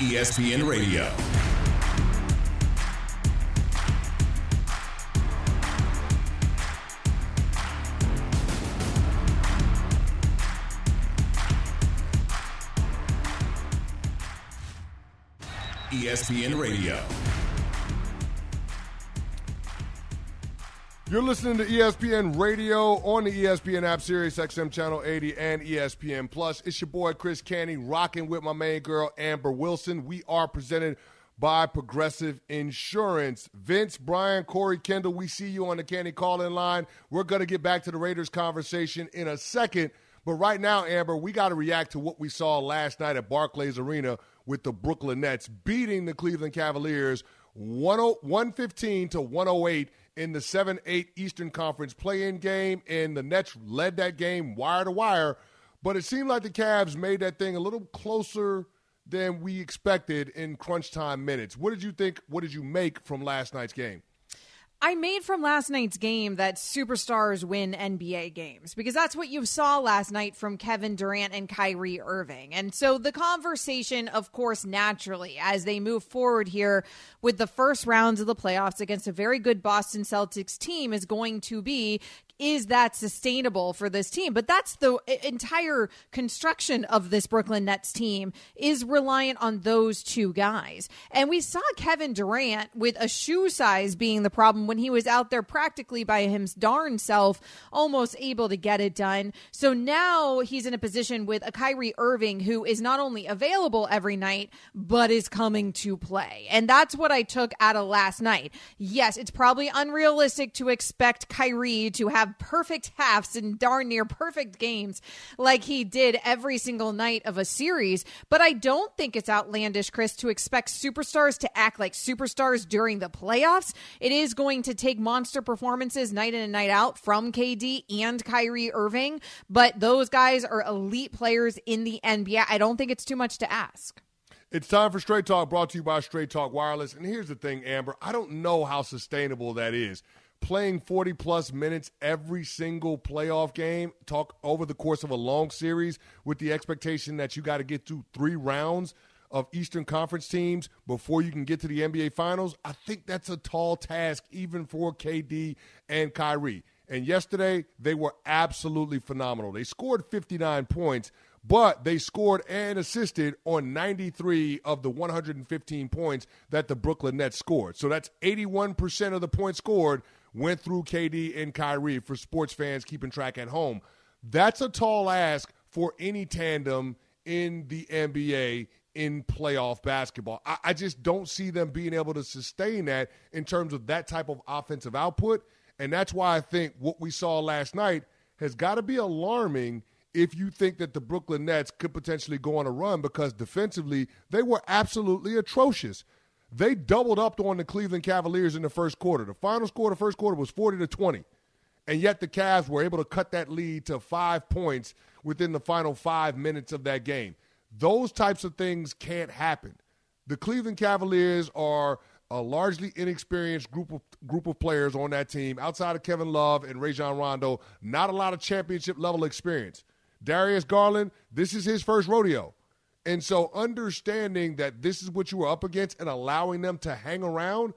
ESPN Radio. ESPN Radio. You're listening to ESPN Radio on the ESPN app, Sirius XM Channel 80 and ESPN Plus. It's your boy Chris Canty rocking with my main girl Amber Wilson. We are presented by Progressive Insurance. Vince, Brian, Corey, Kendall, we see you on the Canty call-in line. We're going to get back to the Raiders conversation in a second. But right now, Amber, we got to react to what we saw last night at Barclays Arena with the Brooklyn Nets beating the Cleveland Cavaliers 115 to 108 in the 7 8 Eastern Conference play in game. And the Nets led that game wire to wire. But it seemed like the Cavs made that thing a little closer than we expected in crunch time minutes. What did you think? What did you make from last night's game? I made from last night's game that superstars win NBA games because that's what you saw last night from Kevin Durant and Kyrie Irving. And so the conversation, of course, naturally, as they move forward here with the first rounds of the playoffs against a very good Boston Celtics team, is going to be is that sustainable for this team? But that's the entire construction of this Brooklyn Nets team is reliant on those two guys. And we saw Kevin Durant with a shoe size being the problem when he was out there practically by his darn self, almost able to get it done. So now he's in a position with a Kyrie Irving who is not only available every night, but is coming to play. And that's what I took out of last night. Yes, it's probably unrealistic to expect Kyrie to have perfect halves and darn near perfect games like he did every single night of a series. But I don't think it's outlandish, Chris, to expect superstars to act like superstars during the playoffs. It is going to take monster performances night in and night out from KD and Kyrie Irving, but those guys are elite players in the NBA. I don't think it's too much to ask. It's time for Straight Talk, brought to you by Straight Talk Wireless. And here's the thing, Amber, I don't know how sustainable that is playing 40 plus minutes every single playoff game, talk over the course of a long series with the expectation that you got to get through three rounds of Eastern Conference teams before you can get to the NBA Finals, I think that's a tall task even for KD and Kyrie. And yesterday, they were absolutely phenomenal. They scored 59 points, but they scored and assisted on 93 of the 115 points that the Brooklyn Nets scored. So that's 81% of the points scored went through KD and Kyrie for sports fans keeping track at home. That's a tall ask for any tandem in the NBA in playoff basketball. I, I, just don't see them being able to sustain that in terms of that type of offensive output. And that's why I think what we saw last night has got to be alarming if you think that the Brooklyn Nets could potentially go on a run because defensively they were absolutely atrocious. They doubled up on the Cleveland Cavaliers in the first quarter. The final score of the first quarter was 40 to 20. And yet the Cavs were able to cut that lead to five points within the final five minutes of that game. Those types of things can't happen. The Cleveland Cavaliers are a largely inexperienced group of group of players on that team. Outside of Kevin Love and Rajon Rondo, not a lot of championship level experience. Darius Garland, this is his first rodeo. And so understanding that this is what you were up against and allowing them to hang around,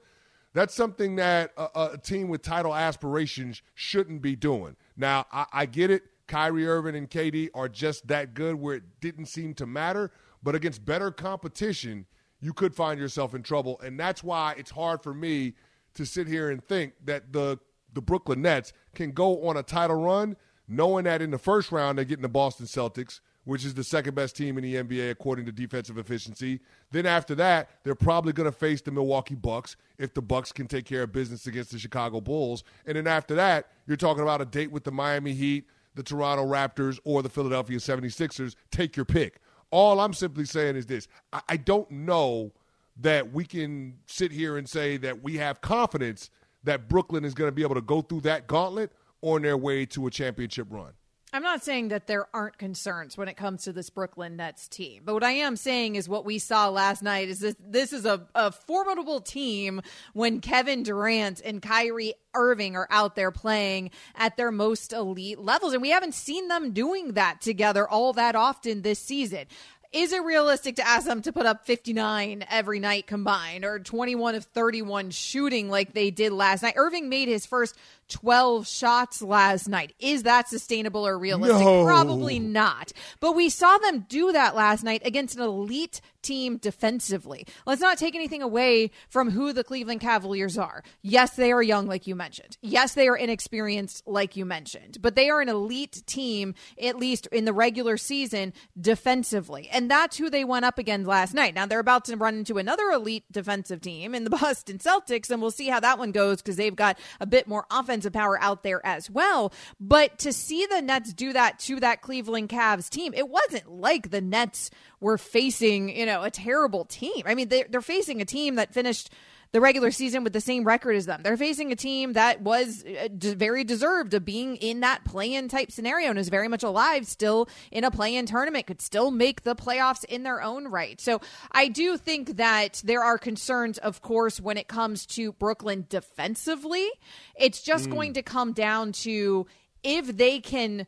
that's something that a, a team with title aspirations shouldn't be doing. Now, I, I get it. Kyrie Irving and KD are just that good where it didn't seem to matter. But against better competition, you could find yourself in trouble. And that's why it's hard for me to sit here and think that the the Brooklyn Nets can go on a title run, knowing that in the first round they're getting the Boston Celtics – which is the second best team in the NBA according to defensive efficiency. Then after that, they're probably going to face the Milwaukee Bucks if the Bucks can take care of business against the Chicago Bulls. And then after that, you're talking about a date with the Miami Heat, the Toronto Raptors, or the Philadelphia 76ers. Take your pick. All I'm simply saying is this I, I don't know that we can sit here and say that we have confidence that Brooklyn is going to be able to go through that gauntlet on their way to a championship run. I'm not saying that there aren't concerns when it comes to this Brooklyn Nets team, but what I am saying is what we saw last night is this this is a, a formidable team when Kevin Durant and Kyrie Irving are out there playing at their most elite levels. And we haven't seen them doing that together all that often this season is it realistic to ask them to put up 59 every night combined or 21 of 31 shooting like they did last night? Irving made his first 12 shots last night. Is that sustainable or realistic? No. Probably not. But we saw them do that last night against an elite team defensively. Let's not take anything away from who the Cleveland Cavaliers are. Yes, they are young, like you mentioned. Yes, they are inexperienced, like you mentioned. But they are an elite team, at least in the regular season, defensively. And that's who they went up against last night. Now, they're about to run into another elite defensive team in the Boston Celtics, and we'll see how that one goes because they've got a bit more offensive power out there as well. But to see the Nets do that to that Cleveland Cavs team, it wasn't like the Nets were facing, you know, a terrible team. I mean, they, they're facing a team that finished the regular season with the same record as them. They're facing a team that was uh, very deserved of being in that play-in type scenario and is very much alive still in a play-in tournament, could still make the playoffs in their own right. So I do think that there are concerns, of course, when it comes to Brooklyn defensively. It's just mm. going to come down to if they can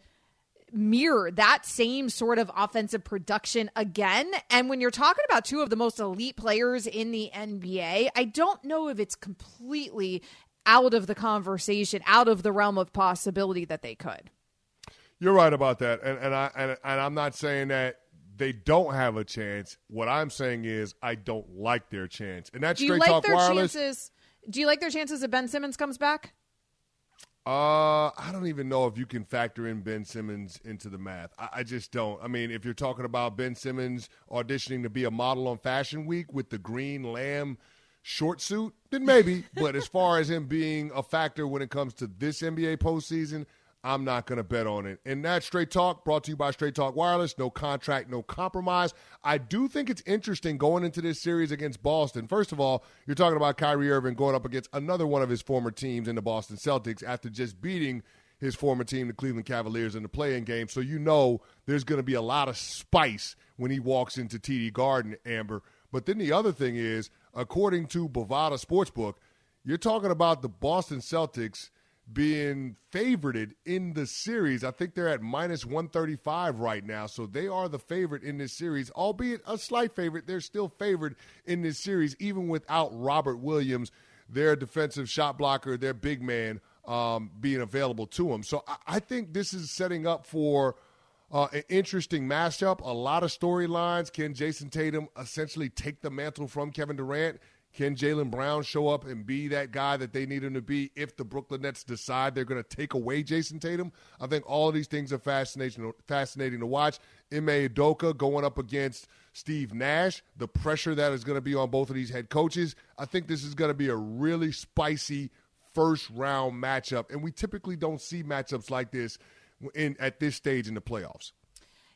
mirror that same sort of offensive production again. And when you're talking about two of the most elite players in the NBA, I don't know if it's completely out of the conversation, out of the realm of possibility that they could. You're right about that, and and I and, and I'm not saying that they don't have a chance. What I'm saying is I don't like their chance, and that's do straight like talk their wireless. Chances, do you like their chances if Ben Simmons comes back? Uh, I don't even know if you can factor in Ben Simmons into the math. I, I, just don't. I mean, if you're talking about Ben Simmons auditioning to be a model on Fashion Week with the green lamb short suit, then maybe. but as far as him being a factor when it comes to this NBA postseason, I'm not going to bet on it. And that's Straight Talk, brought to you by Straight Talk Wireless. No contract, no compromise. I do think it's interesting going into this series against Boston. First of all, you're talking about Kyrie Irving going up against another one of his former teams in the Boston Celtics after just beating his former team, the Cleveland Cavaliers, in the play-in game. So you know there's going to be a lot of spice when he walks into TD Garden, Amber. But then the other thing is, according to Bovada Sportsbook, you're talking about the Boston Celtics – being favored in the series. I think they're at minus 135 right now. So they are the favorite in this series, albeit a slight favorite. They're still favored in this series, even without Robert Williams, their defensive shot blocker, their big man, um, being available to them. So I, I think this is setting up for. Uh, an interesting matchup, a lot of storylines. Can Jayson Tatum essentially take the mantle from Kevin Durant? Can Jaylen Brown show up and be that guy that they need him to be if the Brooklyn Nets decide they're going to take away Jayson Tatum? I think all of these things are fascinating, fascinating to watch. Ime Udoka going up against Steve Nash, the pressure that is going to be on both of these head coaches. I think this is going to be a really spicy first round matchup, and we typically don't see matchups like this in at this stage in the playoffs.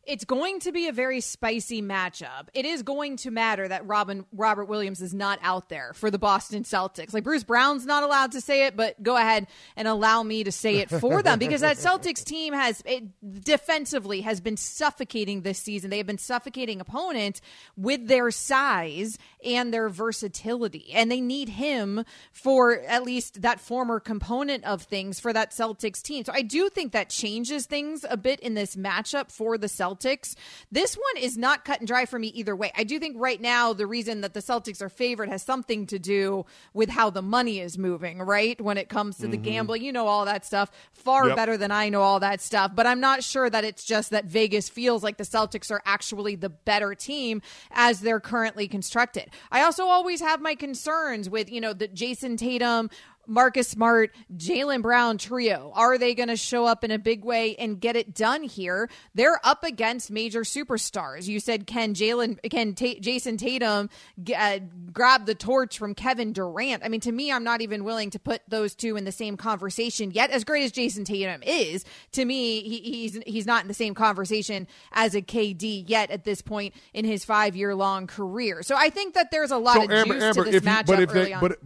It's going to be a very spicy matchup. It is going to matter that Robin Robert Williams is not out there for the Boston Celtics. Like Bruce Brown's not allowed to say it, but go ahead and allow me to say it for them because that Celtics team has it, defensively has been suffocating this season. They have been suffocating opponents with their size and their versatility, and they need him for at least that former component of things for that Celtics team. So I do think that changes things a bit in this matchup for the Celtics. Celtics. This one is not cut and dry for me either way. I do think right now the reason that the Celtics are favored has something to do with how the money is moving, right? When it comes to mm-hmm. the gambling, you know all that stuff far yep. better than I know all that stuff. But I'm not sure that it's just that Vegas feels like the Celtics are actually the better team as they're currently constructed. I also always have my concerns with, you know, the Jayson Tatum Marcus Smart, Jaylen Brown trio. Are they going to show up in a big way and get it done here? They're up against major superstars. You said can Jaylen can Ta- Jayson Tatum uh, grab the torch from Kevin Durant? I mean, to me, I'm not even willing to put those two in the same conversation yet. As great as Jayson Tatum is, to me, he, he's he's not in the same conversation as a KD yet at this point in his five year long career. So I think that there's a lot so, of Amber, juice Amber, to this matchup but if early they, on. But,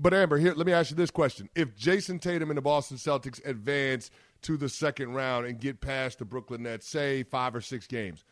but Amber, here, let me ask you this question: If Jayson Tatum and the Boston Celtics advance to the second round and get past the Brooklyn Nets, say five or six games,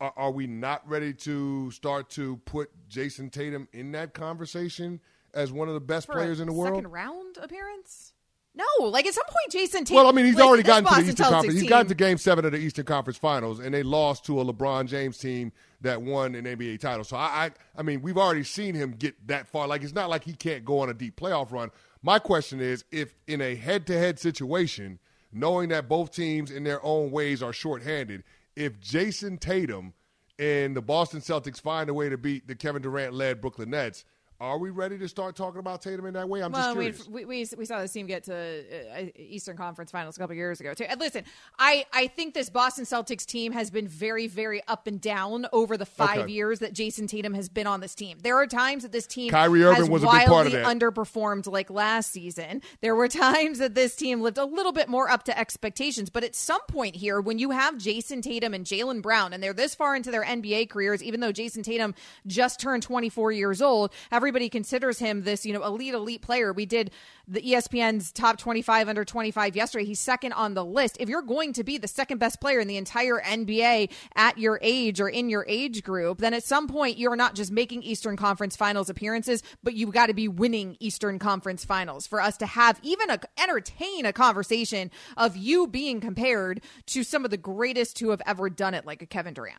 are, are we not ready to start to put Jayson Tatum in that conversation as one of the best For players in the world? Second round appearance. No, like at some point, Jayson. Tatum. Well, I mean, he's already gotten to the Eastern Conference. He's team- gotten to Game Seven of the Eastern Conference Finals, and they lost to a LeBron James team that won an NBA title. So I, I, I mean, we've already seen him get that far. Like it's not like he can't go on a deep playoff run. My question is, if in a head-to-head situation, knowing that both teams in their own ways are shorthanded, if Jayson Tatum and the Boston Celtics find a way to beat the Kevin Durant-led Brooklyn Nets. Are we ready to start talking about Tatum in that way? I'm just Well, we, curious. we, we we saw this team get to uh, Eastern Conference Finals a couple years ago too. And listen, I I think this Boston Celtics team has been very very up and down over the five Okay. years that Jayson Tatum has been on this team. There are times that this team Kyrie Irving has was a big part of wildly that. underperformed, like last season. There were times that this team lived a little bit more up to expectations. But at some point here, when you have Jayson Tatum and Jaylen Brown, and they're this far into their NBA careers, even though Jayson Tatum just turned 24 years old, everybody considers him this, you know, elite, elite player. We did the ESPN's top 25 under 25 yesterday. He's second on the list. If you're going to be the second best player in the entire NBA at your age or in your age group, then at some point you're not just making Eastern Conference Finals appearances, but you've got to be winning Eastern Conference Finals for us to have even a entertain a conversation of you being compared to some of the greatest who have ever done it, like a Kevin Durant.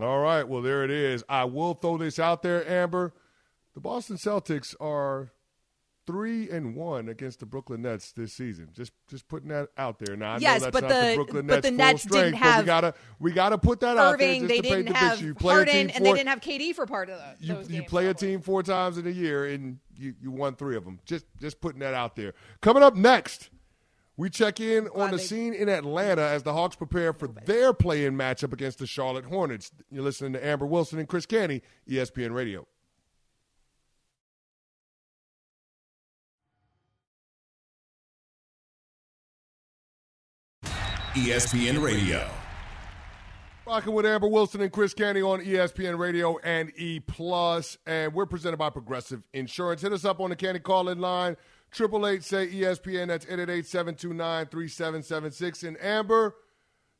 All right, well there it is. I will throw this out there, Amber. The Boston Celtics are three and one against the Brooklyn Nets this season. Just just putting that out there. Now I Yes, know that's but not the- the Brooklyn but Nets the full Nets strength, didn't but have we gotta we gotta put that out there Irving, just they to didn't the have picture. You play a team Harden, and they didn't have KD for part of the, you, you play a team four times in a year and you, you won three of them. Just just putting that out there. Coming up next, we check in on the scene in Atlanta as the Hawks prepare for their play-in matchup against the Charlotte Hornets. You're listening to Amber Wilson and Chris Canty, ESPN Radio. ESPN Radio. Rocking with Amber Wilson and Chris Canty on ESPN Radio and E Plus, and we're presented by Progressive Insurance. Hit us up on the Canty call-in line, triple eight say ESPN. That's eight eight eight seven two nine three seven seven six. And Amber,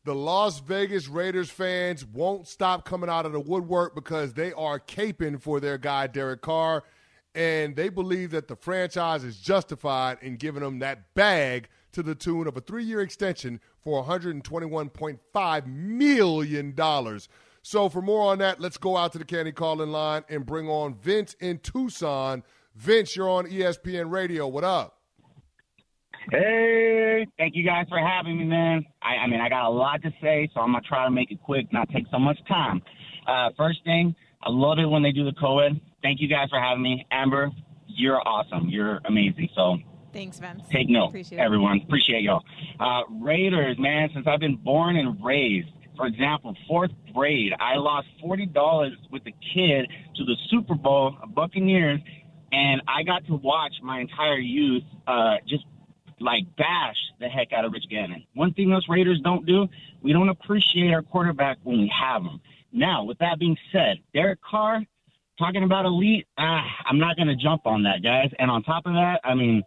the Las Vegas Raiders fans won't stop coming out of the woodwork because they are caping for their guy Derek Carr, and they believe that the franchise is justified in giving them that bag to the tune of a three-year extension for $121.5 million. So for more on that, let's go out to the Canty Calling line and bring on Vince in Tucson. Vince, you're on ESPN Radio. What up? Hey, thank you guys for having me, man. I, I mean, I got a lot to say, so I'm gonna try to make it quick, not take so much time. Uh, first thing, I love it when they do the co-ed. Thank you guys for having me, Amber. You're awesome. You're amazing. So Thanks, Vince. take note, Appreciate it. everyone. Appreciate y'all. Uh, Raiders, man. Since I've been born and raised, for example, fourth grade, I lost forty dollars with a kid to the Super Bowl, Buccaneers, and I got to watch my entire youth uh, just like bash the heck out of Rich Gannon. One thing us Raiders don't do, we don't appreciate our quarterback when we have him. Now, with that being said, Derek Carr, talking about elite, ah, I'm not going to jump on that, guys. And on top of that, I mean,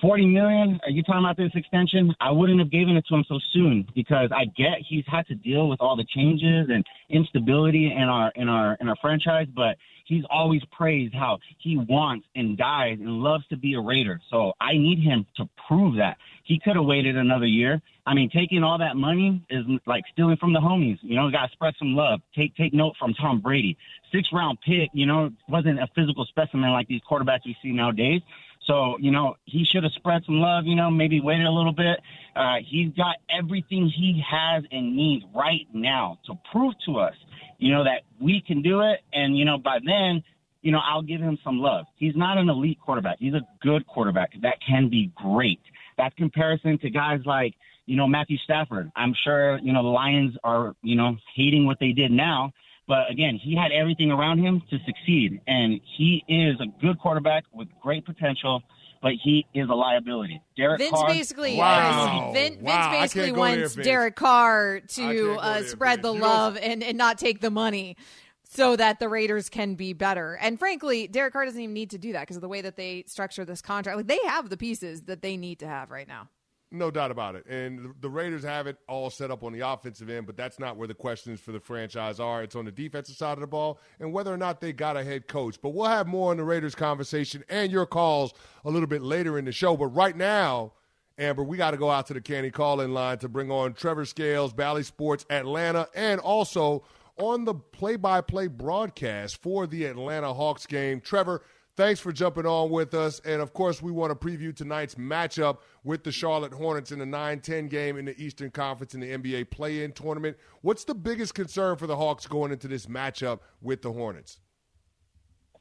40 million, are you talking about this extension? I wouldn't have given it to him so soon because I get he's had to deal with all the changes and instability in our in our in our franchise, but he's always praised how he wants and dies and loves to be a Raider. So I need him to prove that. He could have waited another year. I mean, taking all that money is like stealing from the homies. You know, got to spread some love. Take take note from Tom Brady. Six round pick, you know, wasn't a physical specimen like these quarterbacks we see nowadays. So, you know, he should have spread some love, you know, maybe waited a little bit. Uh, he's got everything he has and needs right now to prove to us, you know, that we can do it. And, you know, by then, you know, I'll give him some love. He's not an elite quarterback. He's a good quarterback that can be great. That's comparison to guys like, you know, Matthew Stafford. I'm sure, you know, the Lions are, you know, hating what they did now. But again, he had everything around him to succeed. And he is a good quarterback with great potential, but he is a liability. Derek Vince Carr, basically, Wow. Vin, Vince Wow. I can't basically go there, wants Vince. Derek Carr to can't uh, there, spread the Vince. You love and, and not take the money so that the Raiders can be better. And frankly, Derek Carr doesn't even need to do that because of the way that they structure this contract. Like they have the pieces that they need to have right now. No doubt about it. And the- Raiders have it all set up on the offensive end, but that's not where the questions for the franchise are. It's on the defensive side of the ball and whether or not they got a head coach. But we'll have more on the Raiders conversation and your calls a little bit later in the show. But right now, Amber, we got to go out to the Canty call-in line to bring on Treavor Scales, Bally Sports Atlanta, and also on the play-by-play broadcast for the Atlanta Hawks game. Treavor, thanks for jumping on with us. And of course, we want to preview tonight's matchup with the Charlotte Hornets in the 9 10 game in the Eastern Conference in the NBA play in tournament. What's the biggest concern for the Hawks going into this matchup with the Hornets?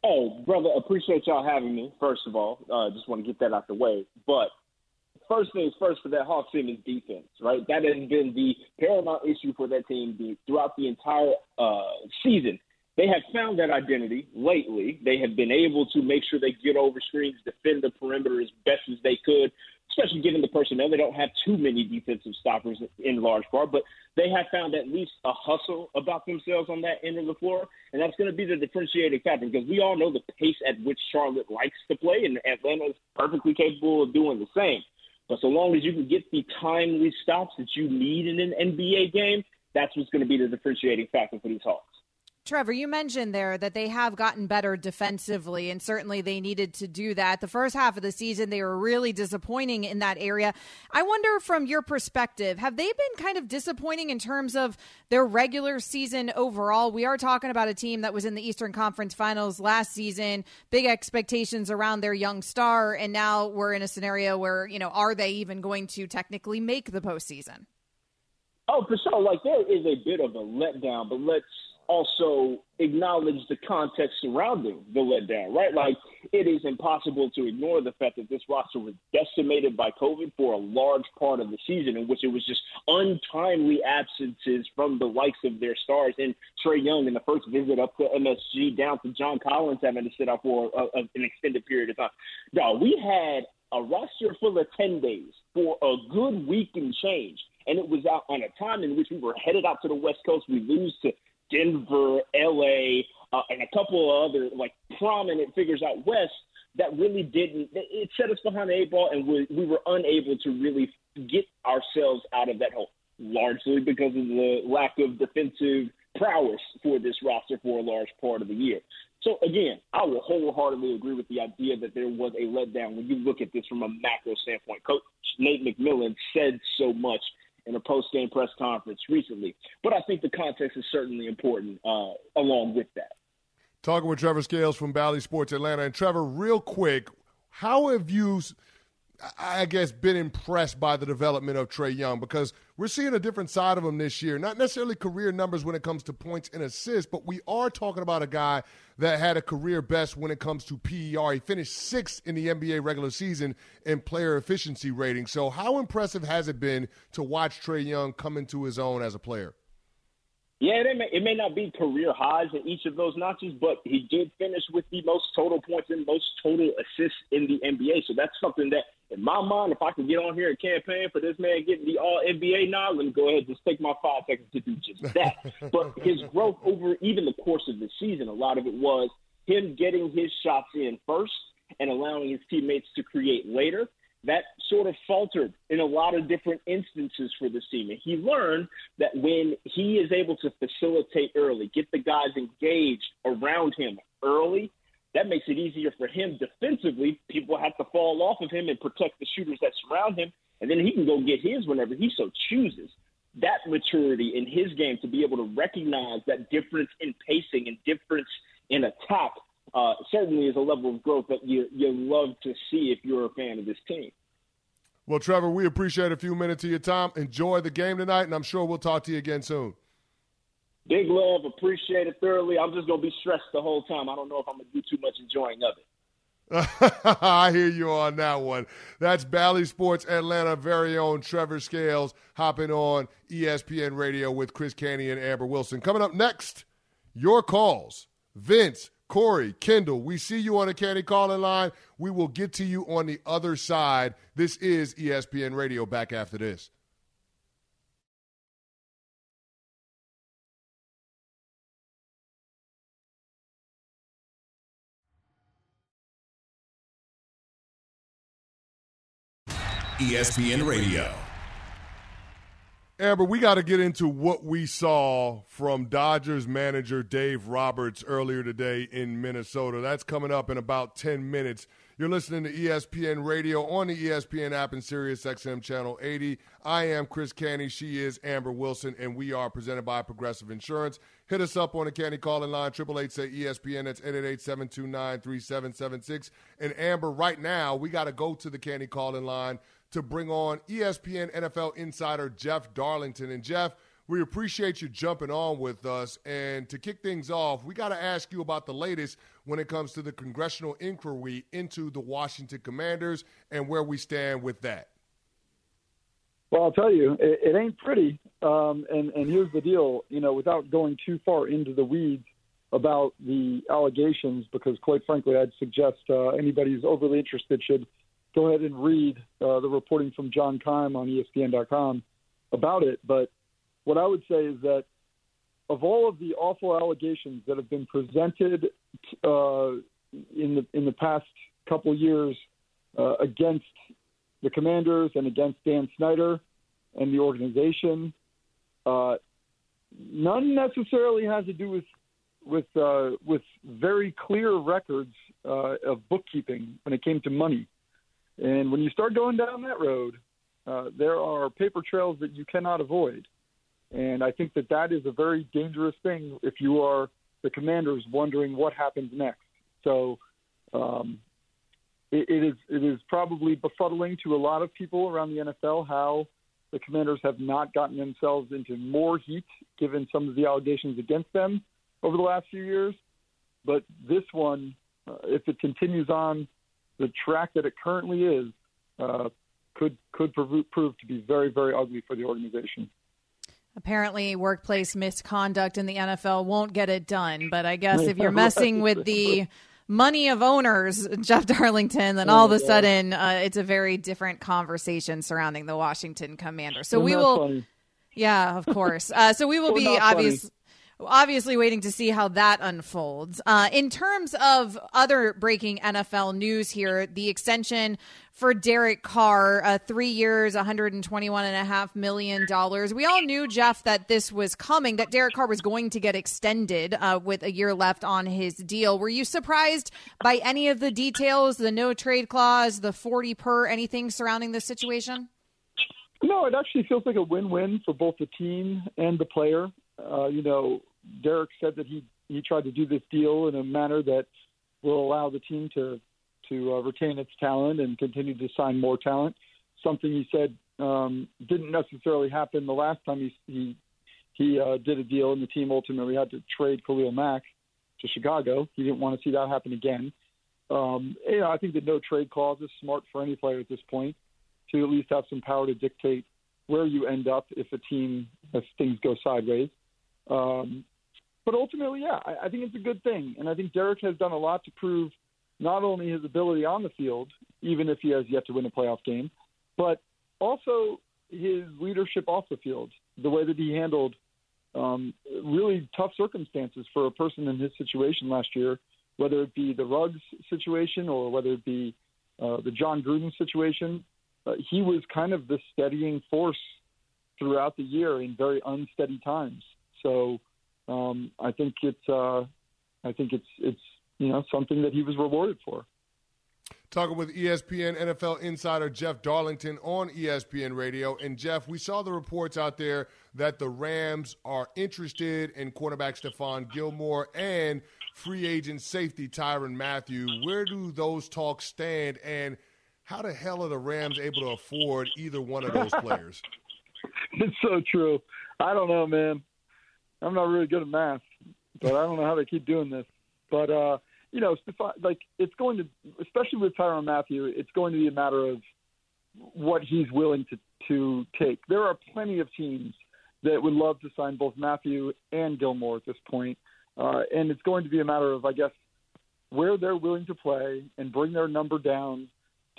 Hey, brother, appreciate y'all having me, first of all. Uh, just want to get that out the way. But first things first for that Hawks team is defense, right? That has been the paramount issue for that team throughout the entire uh, season they have found that identity lately. They have been able to make sure they get over screens, defend the perimeter as best as they could, especially given the personnel. They don't have too many defensive stoppers in large part, but they have found at least a hustle about themselves on that end of the floor, and that's going to be the differentiating factor because we all know the pace at which Charlotte likes to play, and Atlanta is perfectly capable of doing the same. But so long as you can get the timely stops that you need in an NBA game, that's what's going to be the differentiating factor for these Hawks. Treavor, you mentioned there that they have gotten better defensively, and certainly they needed to do that. The first half of the season, they were really disappointing in that area. I wonder, from your perspective, have they been kind of disappointing in terms of their regular season overall? We are talking about a team that was in the Eastern Conference Finals last season, big expectations around their young star, and now we're in a scenario where, you know, are they even going to technically make the postseason? Oh, for sure. Like, there is a bit of a letdown, but let's also acknowledge the context surrounding the letdown, right? Like it is impossible to ignore the fact that this roster was decimated by COVID for a large part of the season, in which it was just untimely absences from the likes of their stars and Trae Young in the first visit up to MSG, down to John Collins having to sit out for a, a, an extended period of time. No, we had a roster full of ten days for a good week and change. And it was out on a time in which we were headed out to the West Coast. We lose to Denver, LA, uh, and a couple of other like prominent figures out west that really didn't. It set us behind the eight ball, and we, we were unable to really get ourselves out of that hole, largely because of the lack of defensive prowess for this roster for a large part of the year. So again, I will wholeheartedly agree with the idea that there was a letdown when you look at this from a macro standpoint. Coach Nate McMillan said so much in a post game press conference recently. But I think the context is certainly important uh, along with that. Talking with Treavor Scales from Bally Sports Atlanta. And Treavor, real quick, how have you I guess, been impressed by the development of Trae Young because we're seeing a different side of him this year. Not necessarily career numbers when it comes to points and assists, but we are talking about a guy that had a career best when it comes to PER. He finished sixth in the NBA regular season in player efficiency rating. So, how impressive has it been to watch Trae Young come into his own as a player? Yeah, it may, it may not be career highs in each of those notches, but he did finish with the most total points and most total assists in the NBA. So that's something that, in my mind, if I could get on here and campaign for this man getting the All NBA nod, let me go ahead and just take my five seconds to do just that. but his growth over even the course of the season, a lot of it was him getting his shots in first and allowing his teammates to create later that sort of faltered in a lot of different instances for this team. And he learned that when he is able to facilitate early, get the guys engaged around him early, that makes it easier for him defensively. People have to fall off of him and protect the shooters that surround him, and then he can go get his whenever he so chooses. That maturity in his game to be able to recognize that difference in pacing and difference in attack uh, certainly is a level of growth that you you love to see if you're a fan of this team. Well, Treavor, we appreciate a few minutes of your time. Enjoy the game tonight, and I'm sure we'll talk to you again soon. Big love, appreciate it thoroughly. I'm just gonna be stressed the whole time. I don't know if I'm gonna do too much enjoying of it. I hear you on that one. That's Bally Sports Atlanta very own Treavor Scales hopping on ESPN Radio with Chris Canty and Amber Wilson. Coming up next, your calls. Vince Corey, Kendall, we see you on the Canty calling line. We will get to you on the other side. This is ESPN Radio. Back after this. ESPN Radio. Amber, we got to get into what we saw from Dodgers manager Dave Roberts earlier today in Minnesota. That's coming up in about 10 minutes. You're listening to ESPN Radio on the ESPN app and Sirius XM Channel 80. I am Chris Canty. She is Amber Wilson, and we are presented by Progressive Insurance. Hit us up on the Canty calling line, 888 say ESPN. That's 888 729 3776. And Amber, right now, we got to go to the Canty calling line to bring on ESPN NFL insider Jeff Darlington. And Jeff, we appreciate you jumping on with us. And to kick things off, we got to ask you about the latest when it comes to the congressional inquiry into the Washington Commanders and where we stand with that. Well, I'll tell you, it, it ain't pretty. Um, and, and here's the deal you know, without going too far into the weeds about the allegations, because quite frankly, I'd suggest uh, anybody who's overly interested should go ahead and read uh, the reporting from John Keim on ESPN.com about it. But what I would say is that of all of the awful allegations that have been presented uh, in the in the past couple years uh, against the Commanders and against Dan Snyder and the organization, uh, none necessarily has to do with with uh, with very clear records uh, of bookkeeping when it came to money. And when you start going down that road, uh, there are paper trails that you cannot avoid. And I think that that is a very dangerous thing if you are the commanders wondering what happens next. So um, it, it is it is probably befuddling to a lot of people around the NFL how the commanders have not gotten themselves into more heat given some of the allegations against them over the last few years. But this one, uh, if it continues on the track that it currently is uh, could could prove, prove to be very very ugly for the organization. Apparently, workplace misconduct in the NFL won't get it done. But I guess if you're messing with the money of owners, Jeff Darlington, then all of a sudden uh, it's a very different conversation surrounding the Washington Commanders. So we will. Funny? Yeah, of course. Uh, so we will be obvious obviously waiting to see how that unfolds. Uh, in terms of other breaking NFL news here, the extension for Derek Carr, uh, three years, $121.5 million. We all knew, Jeff, that this was coming, that Derek Carr was going to get extended uh, with a year left on his deal. Were you surprised by any of the details, the no trade clause, the 40 per, anything surrounding this situation? No, it actually feels like a win-win for both the team and the player. Uh, you know, Derek said that he he tried to do this deal in a manner that will allow the team to to uh, retain its talent and continue to sign more talent. Something he said um, didn't necessarily happen the last time he he he uh, did a deal, and the team ultimately had to trade Khalil Mack to Chicago. He didn't want to see that happen again. Um, you know, I think the no trade clause is smart for any player at this point to at least have some power to dictate where you end up if a team if things go sideways. Um, but ultimately, yeah, I, I think it's a good thing, and I think Derek has done a lot to prove not only his ability on the field, even if he has yet to win a playoff game, but also his leadership off the field, the way that he handled um, really tough circumstances for a person in his situation last year, whether it be the Ruggs situation or whether it be uh, the Jon Gruden situation. Uh, he was kind of the steadying force throughout the year in very unsteady times. So um, I think it's uh, I think it's it's you know something that he was rewarded for. Talking with ESPN NFL insider Jeff Darlington on ESPN Radio. And Jeff, we saw the reports out there that the Rams are interested in quarterback Stephon Gilmore and free agent safety Tyrann Mathieu. Where do those talks stand? And how the hell are the Rams able to afford either one of those players? it's so true. I don't know, man. I'm not really good at math, but I don't know how they keep doing this. But uh, you know, like it's going to, especially with Tyrann Mathieu, it's going to be a matter of what he's willing to to take. There are plenty of teams that would love to sign both Mathieu and Gilmore at this point, uh, and it's going to be a matter of, I guess, where they're willing to play and bring their number down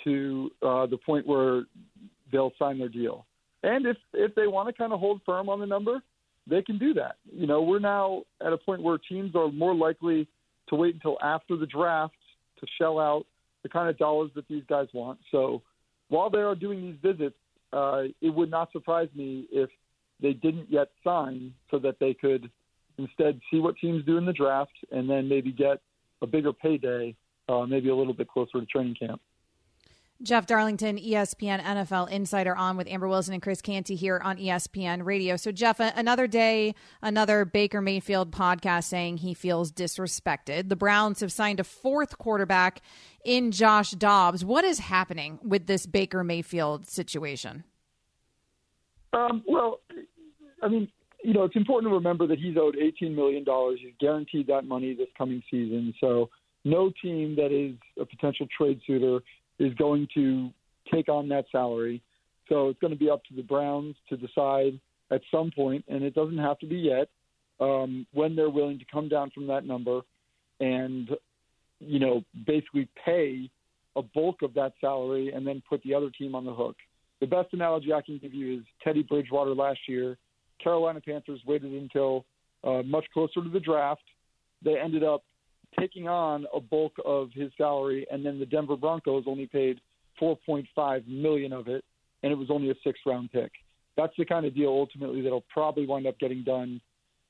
to uh, the point where they'll sign their deal. And if if they want to kind of hold firm on the number, they can do that. You know, we're now at a point where teams are more likely to wait until after the draft to shell out the kind of dollars that these guys want. So while they are doing these visits, uh, it would not surprise me if they didn't yet sign so that they could instead see what teams do in the draft and then maybe get a bigger payday, uh, maybe a little bit closer to training camp. Jeff Darlington, ESPN NFL Insider, on with Amber Wilson and Chris Canty here on ESPN Radio. So, Jeff, another day, another Baker Mayfield podcast saying he feels disrespected. The Browns have signed a fourth quarterback in Josh Dobbs. What is happening with this Baker Mayfield situation? Um, well, I mean, you know, it's important to remember that he's owed $18 million. He's guaranteed that money this coming season. So, no team that is a potential trade suitor is going to take on that salary. So it's going to be up to the Browns to decide at some point, and it doesn't have to be yet, um, when they're willing to come down from that number and, you know, basically pay a bulk of that salary and then put the other team on the hook. The best analogy I can give you is Teddy Bridgewater last year. Carolina Panthers waited until uh, much closer to the draft. They ended up taking on a bulk of his salary, and then the Denver Broncos only paid 4.5 million of it, and it was only a six-round pick. That's the kind of deal ultimately that'll probably wind up getting done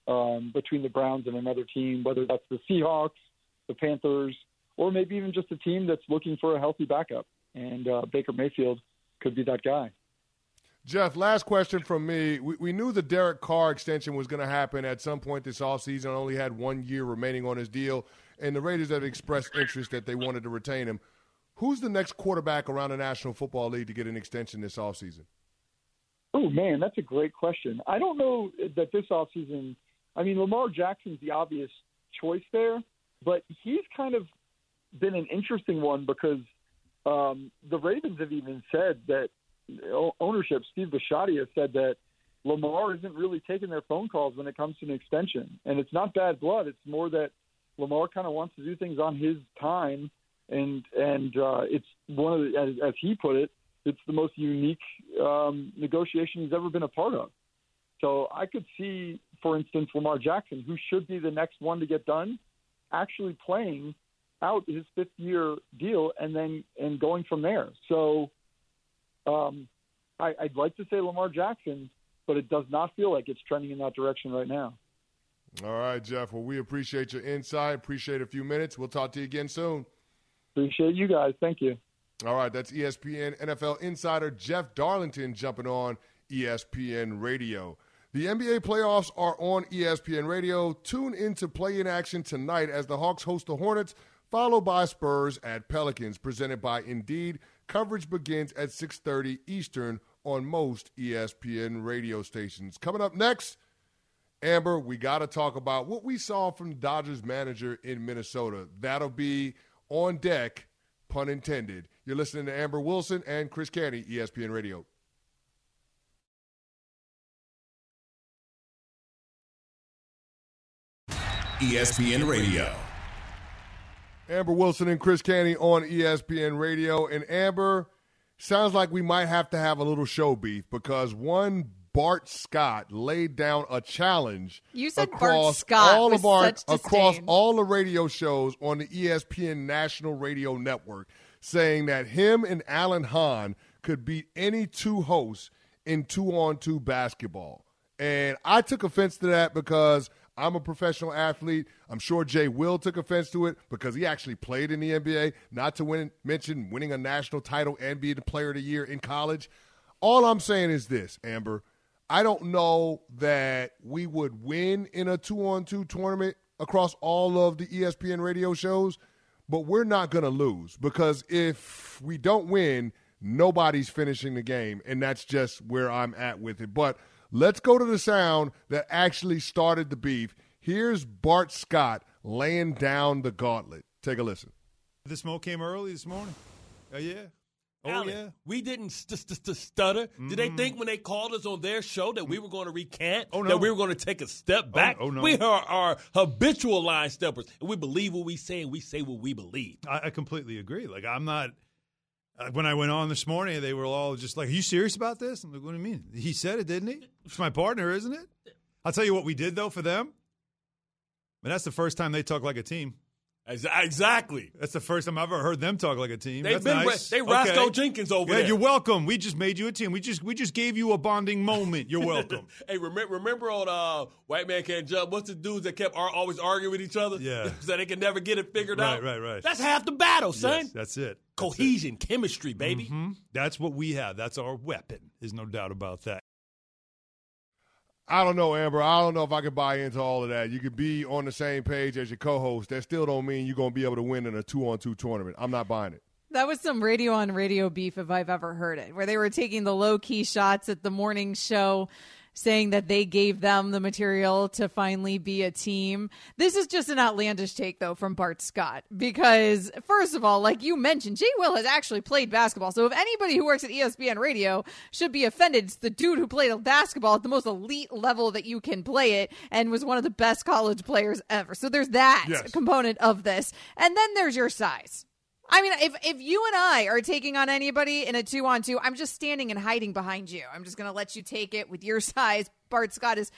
um, between the Browns and another team, whether that's the Seahawks, the Panthers, or maybe even just a team that's looking for a healthy backup. And uh, Baker Mayfield could be that guy. Jeff, last question from me. We, we knew the Derek Carr extension was going to happen at some point this offseason. Only had one year remaining on his deal and the Raiders have expressed interest that they wanted to retain him. Who's the next quarterback around the National Football League to get an extension this offseason? Oh, man, that's a great question. I don't know that this offseason, I mean, Lamar Jackson's the obvious choice there, but he's kind of been an interesting one because um, the Ravens have even said that ownership, Steve Bisciotti, has said that Lamar isn't really taking their phone calls when it comes to an extension. And it's not bad blood. It's more that Lamar kind of wants to do things on his time, and and uh, it's one of the, as, as he put it, it's the most unique um, negotiation he's ever been a part of. So I could see, for instance, Lamar Jackson, who should be the next one to get done, actually playing out his fifth year deal and then and going from there. So um, I, I'd like to say Lamar Jackson, but it does not feel like it's trending in that direction right now. All right, Jeff. Well, we appreciate your insight. Appreciate a few minutes. We'll talk to you again soon. Appreciate you guys. Thank you. All right, that's ESPN NFL insider Jeff Darlington jumping on ESPN Radio. The NBA playoffs are on ESPN Radio. Tune in to Play in Action tonight as the Hawks host the Hornets, followed by Spurs at Pelicans, presented by Indeed. Coverage begins at 6:30 Eastern on most ESPN radio stations. Coming up next, Amber, we got to talk about what we saw from the Dodgers manager in Minnesota. That'll be on deck, pun intended. You're listening to Amber Wilson and Chris Canty, ESPN Radio. ESPN Radio. Amber Wilson and Chris Canty on ESPN Radio. And Amber, sounds like we might have to have a little show beef because one Bart Scott laid down a challenge. You said across Bart Scott all of our across all the radio shows on the ESPN National Radio Network, saying that him and Alan Hahn could beat any two hosts in two-on-two basketball. And I took offense to that because I'm a professional athlete. I'm sure Jay Will took offense to it because he actually played in the NBA, not to win, mention winning a national title and being the player of the year in college. All I'm saying is this, Amber. I don't know that we would win in a two on two tournament across all of the ESPN radio shows, but we're not going to lose because if we don't win, nobody's finishing the game. And that's just where I'm at with it. But let's go to the sound that actually started the beef. Here's Bart Scott laying down the gauntlet. Take a listen. The smoke came early this morning. Oh yeah. Oh Alan, yeah. we didn't st- st- st- stutter. Did they think when they called us on their show that we were going to recant? Oh, no. That we were going to take a step back? oh, no. We are, are habitual line steppers, and we believe what we say, and we say what we believe. I, I completely agree. Like I'm not. Uh, when I went on this morning, they were all just like, "Are you serious about this?" I'm like, "What do you mean?" He said it, didn't he? It's my partner, isn't it? I'll tell you what we did though for them. And that's the first time they talk like a team. Exactly. That's the first time I've ever heard them talk like a team. They've That's been nice. they Roscoe Okay. Jenkins over Yeah, there. you're welcome. We just made you a team. We just we just gave you a bonding moment. You're welcome. hey, remember, remember on uh, White Man Can't Jump? What's the dudes that kept ar- always arguing with each other? Yeah. so they can never get it figured Right, out. right, right. Right. That's half the battle, son. Yes, that's it. That's it. Cohesion, chemistry, baby. Mhm. That's what we have. That's our weapon. There's no doubt about that. I don't know, Amber. I don't know if I can buy into all of that. You could be on the same page as your co-host. That still don't mean you're going to be able to win in a two-on-two tournament. I'm not buying it. That was some radio on radio beef if I've ever heard it, where they were taking the low key shots at the morning show, saying that they gave them the material to finally be a team. This is just an outlandish take, though, from Bart Scott, because first of all, like you mentioned, Jay Will has actually played basketball. So if anybody who works at ESPN Radio should be offended, it's the dude who played basketball at the most elite level that you can play it and was one of the best college players ever. So there's that Yes. component of this. And then there's your size. I mean, if if you and I are taking on anybody in a two on two, I'm just standing and hiding behind you. I'm just going to let you take it with your size. Bart Scott is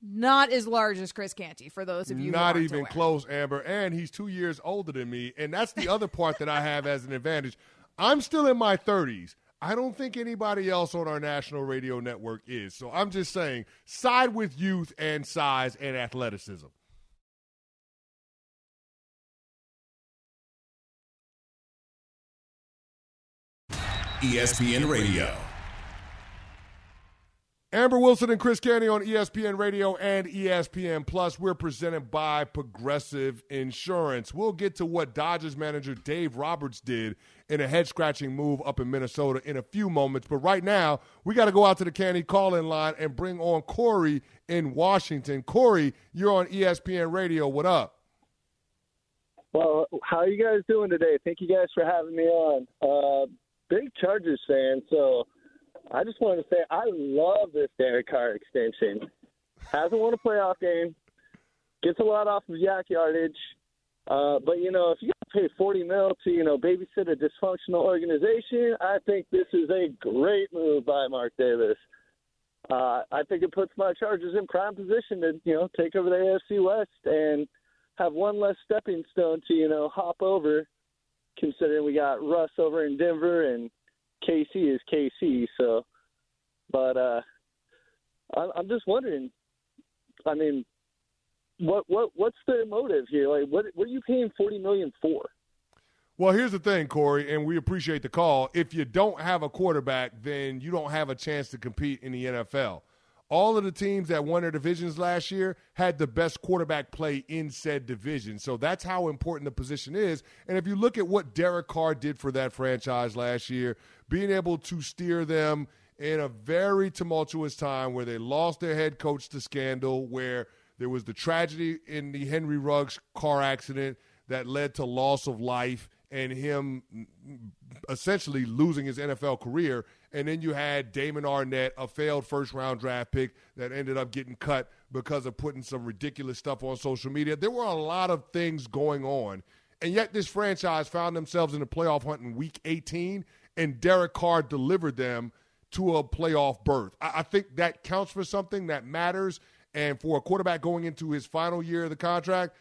not as large as Chris Canty. For those of you, Not even close, Amber. And he's two years older than me. And that's the other part that I have as an advantage. I'm still in my 30s. I don't think anybody else on our national radio network is. So I'm just saying, side with youth and size and athleticism. ESPN Radio. Amber Wilson and Chris Canty on ESPN Radio and ESPN Plus. We're presented by Progressive Insurance. We'll get to what Dodgers manager Dave Roberts did in a head scratching move up in Minnesota in a few moments. But right now, we got to go out to the Canty call in line and bring on Corey in Washington. Corey, you're on ESPN Radio. What up? Well, how are you guys doing today? Thank you guys for having me on. Uh, big Chargers fan, so I just wanted to say I love this Derek Carr extension. Hasn't won a playoff game, gets a lot off of YAC yardage, uh, but you know if you pay forty mil to you know babysit a dysfunctional organization, I think this is a great move by Mark Davis. Uh, I think it puts my Chargers in prime position to you know take over the AFC West and have one less stepping stone to you know hop over, considering we got Russ over in Denver and KC is KC. So, but uh, I'm, just wondering. I mean, what what what's the motive here? Like, what what are you paying forty million for? Well, here's the thing, Corey, and we appreciate the call. If you don't have a quarterback, then you don't have a chance to compete in the NFL. All of the teams that won their divisions last year had the best quarterback play in said division. So that's how important the position is. And if you look at what Derek Carr did for that franchise last year, being able to steer them in a very tumultuous time where they lost their head coach to scandal, where there was the tragedy in the Henry Ruggs car accident that led to loss of life and him essentially losing his NFL career. And then you had Damon Arnette, a failed first round draft pick that ended up getting cut because of putting some ridiculous stuff on social media. There were a lot of things going on. And yet this franchise found themselves in the playoff hunt in week 18, and Derek Carr delivered them to a playoff berth. I, I think that counts for something that matters. And for a quarterback going into his final year of the contract,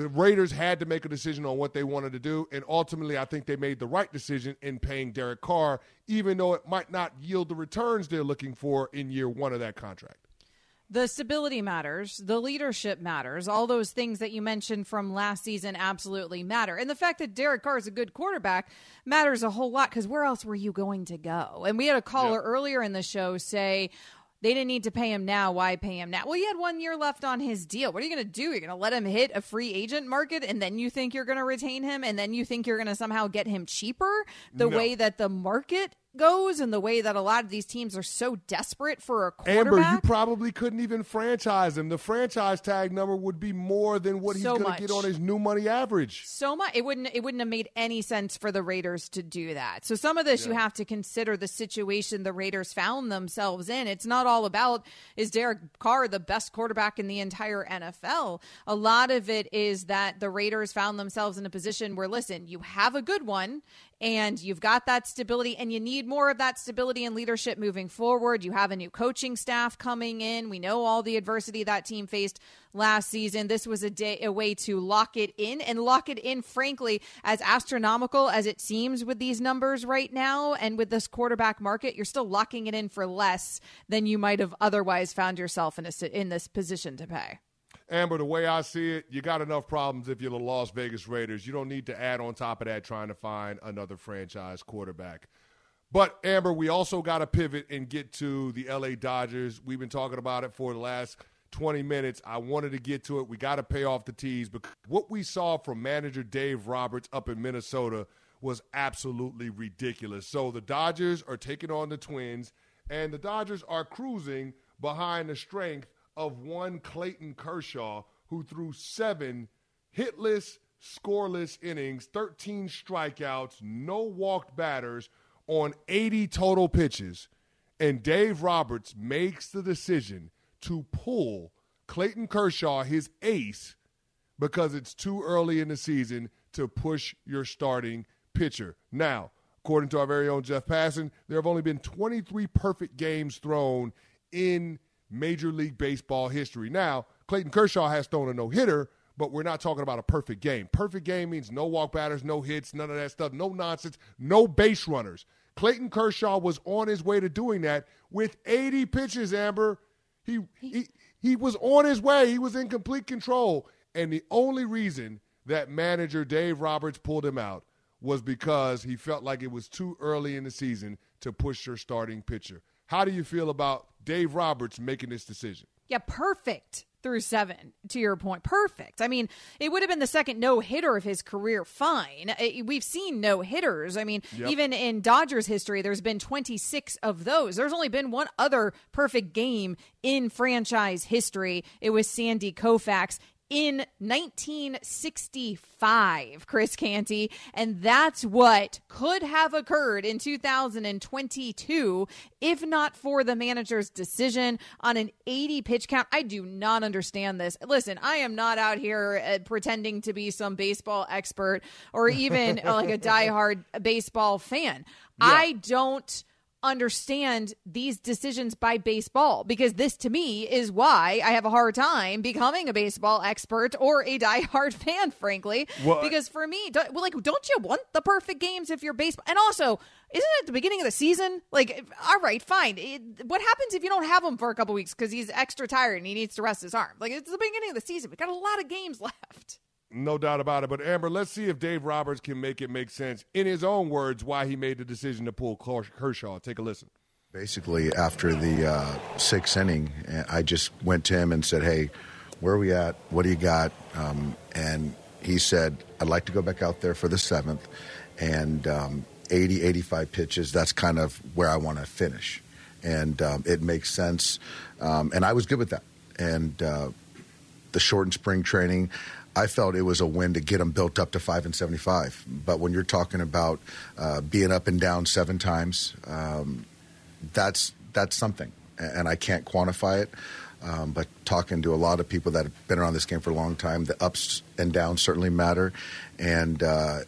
the Raiders had to make a decision on what they wanted to do, and ultimately, I think they made the right decision in paying Derek Carr, even though it might not yield the returns they're looking for in year one of that contract. The stability matters. The leadership matters. All those things that you mentioned from last season absolutely matter. And the fact that Derek Carr is a good quarterback matters a whole lot because where else were you going to go? And we had a caller earlier in the show say, they didn't need to pay him now. Why pay him now? Well, he had one year left on his deal. What are you going to do? You're going to let him hit a free agent market and then you think you're going to retain him and then you think you're going to somehow get him cheaper the No. way that the market goes and the way that a lot of these teams are so desperate for a quarterback. Amber, you probably couldn't even franchise him. The franchise tag number would be more than what he's So going to get on his new money average. so much it wouldn't it wouldn't have made any sense for the Raiders to do that. So some of this you have to consider the situation the Raiders found themselves in. It's not all about is Derek Carr the best quarterback in the entire NFL. A lot of it is that the Raiders found themselves in a position where listen, you have a good one and you've got that stability and you need more of that stability and leadership moving forward. You have a new coaching staff coming in. We know all the adversity that team faced last season. This was a day a way to lock it in and lock it in frankly as astronomical as it seems with these numbers right now and with this quarterback market, you're still locking it in for less than you might have otherwise found yourself in a, in this position to pay. Amber, the way I see it, you got enough problems if you're the Las Vegas Raiders. You don't need to add on top of that trying to find another franchise quarterback. But, Amber, we also got to pivot and get to the LA Dodgers. We've been talking about it for the last 20 minutes. I wanted to get to it. We got to pay off the tees. But what we saw from manager Dave Roberts up in Minnesota was absolutely ridiculous. So the Dodgers are taking on the Twins, and the Dodgers are cruising behind the strength of one Clayton Kershaw, who threw seven hitless, scoreless innings, 13 strikeouts, no walked batters on 80 total pitches. And Dave Roberts makes the decision to pull Clayton Kershaw, his ace, because it's too early in the season to push your starting pitcher. Now, according to our very own Jeff Passan, there have only been 23 perfect games thrown in Major League Baseball history. Now, Clayton Kershaw has thrown a no hitter, but we're not talking about a perfect game. Perfect game means no walk batters, no hits, none of that stuff, no nonsense, no base runners. Clayton Kershaw was on his way to doing that with 80 pitches, Amber. He, he, he was on his way. He was in complete control. And the only reason that manager Dave Roberts pulled him out was because he felt like it was too early in the season to push your starting pitcher. How do you feel about Dave Roberts making this decision? Yeah, perfect through seven, to your point. Perfect. I mean, it would have been the second no hitter of his career. Fine. We've seen no hitters. I mean, yep. even in Dodgers history, there's been 26 of those. There's only been one other perfect game in franchise history. It was Sandy Koufax in 1965, Chris Canty. And that's what could have occurred in 2022 if not for the manager's decision on an 80 pitch count. I do not understand this. Listen, I am not out here uh, pretending to be some baseball expert or even uh, like a diehard baseball fan. Yeah. I don't understand these decisions by baseball because this to me is why I have a hard time becoming a baseball expert or a diehard fan, frankly. What? Because for me, do, well, like, don't you want the perfect games if you're baseball? And also, isn't it the beginning of the season? Like, all right, fine. It, what happens if you don't have him for a couple weeks because he's extra tired and he needs to rest his arm? Like, it's the beginning of the season. We got a lot of games left. No doubt about it. But Amber, let's see if Dave Roberts can make it make sense in his own words why he made the decision to pull Kershaw. Take a listen. Basically, after the uh, sixth inning, I just went to him and said, "Hey, where are we at? What do you got?" Um, and he said, "I'd like to go back out there for the seventh, and um, 80, 85 pitches. That's kind of where I want to finish, and um, it makes sense." Um, and I was good with that. And uh, the shortened spring training. I felt it was a win to get them built up to five and seventy-five. But when you're talking about uh, being up and down seven times, um, that's that's something, and I can't quantify it. Um, but talking to a lot of people that have been around this game for a long time, the ups and downs certainly matter. And uh,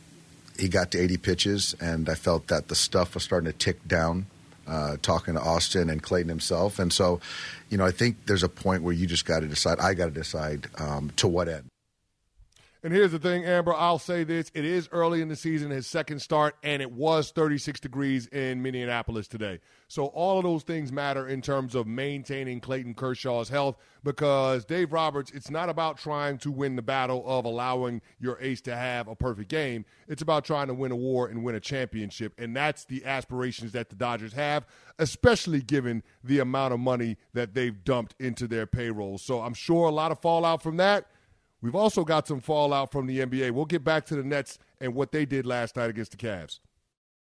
he got to 80 pitches, and I felt that the stuff was starting to tick down. Uh, talking to Austin and Clayton himself, and so, you know, I think there's a point where you just got to decide. I got to decide um, to what end. And here's the thing, Amber, I'll say this. It is early in the season, his second start, and it was 36 degrees in Minneapolis today. So all of those things matter in terms of maintaining Clayton Kershaw's health because Dave Roberts, it's not about trying to win the battle of allowing your ace to have a perfect game. It's about trying to win a war and win a championship. And that's the aspirations that the Dodgers have, especially given the amount of money that they've dumped into their payroll. So I'm sure a lot of fallout from that. We've also got some fallout from the NBA. We'll get back to the Nets and what they did last night against the Cavs.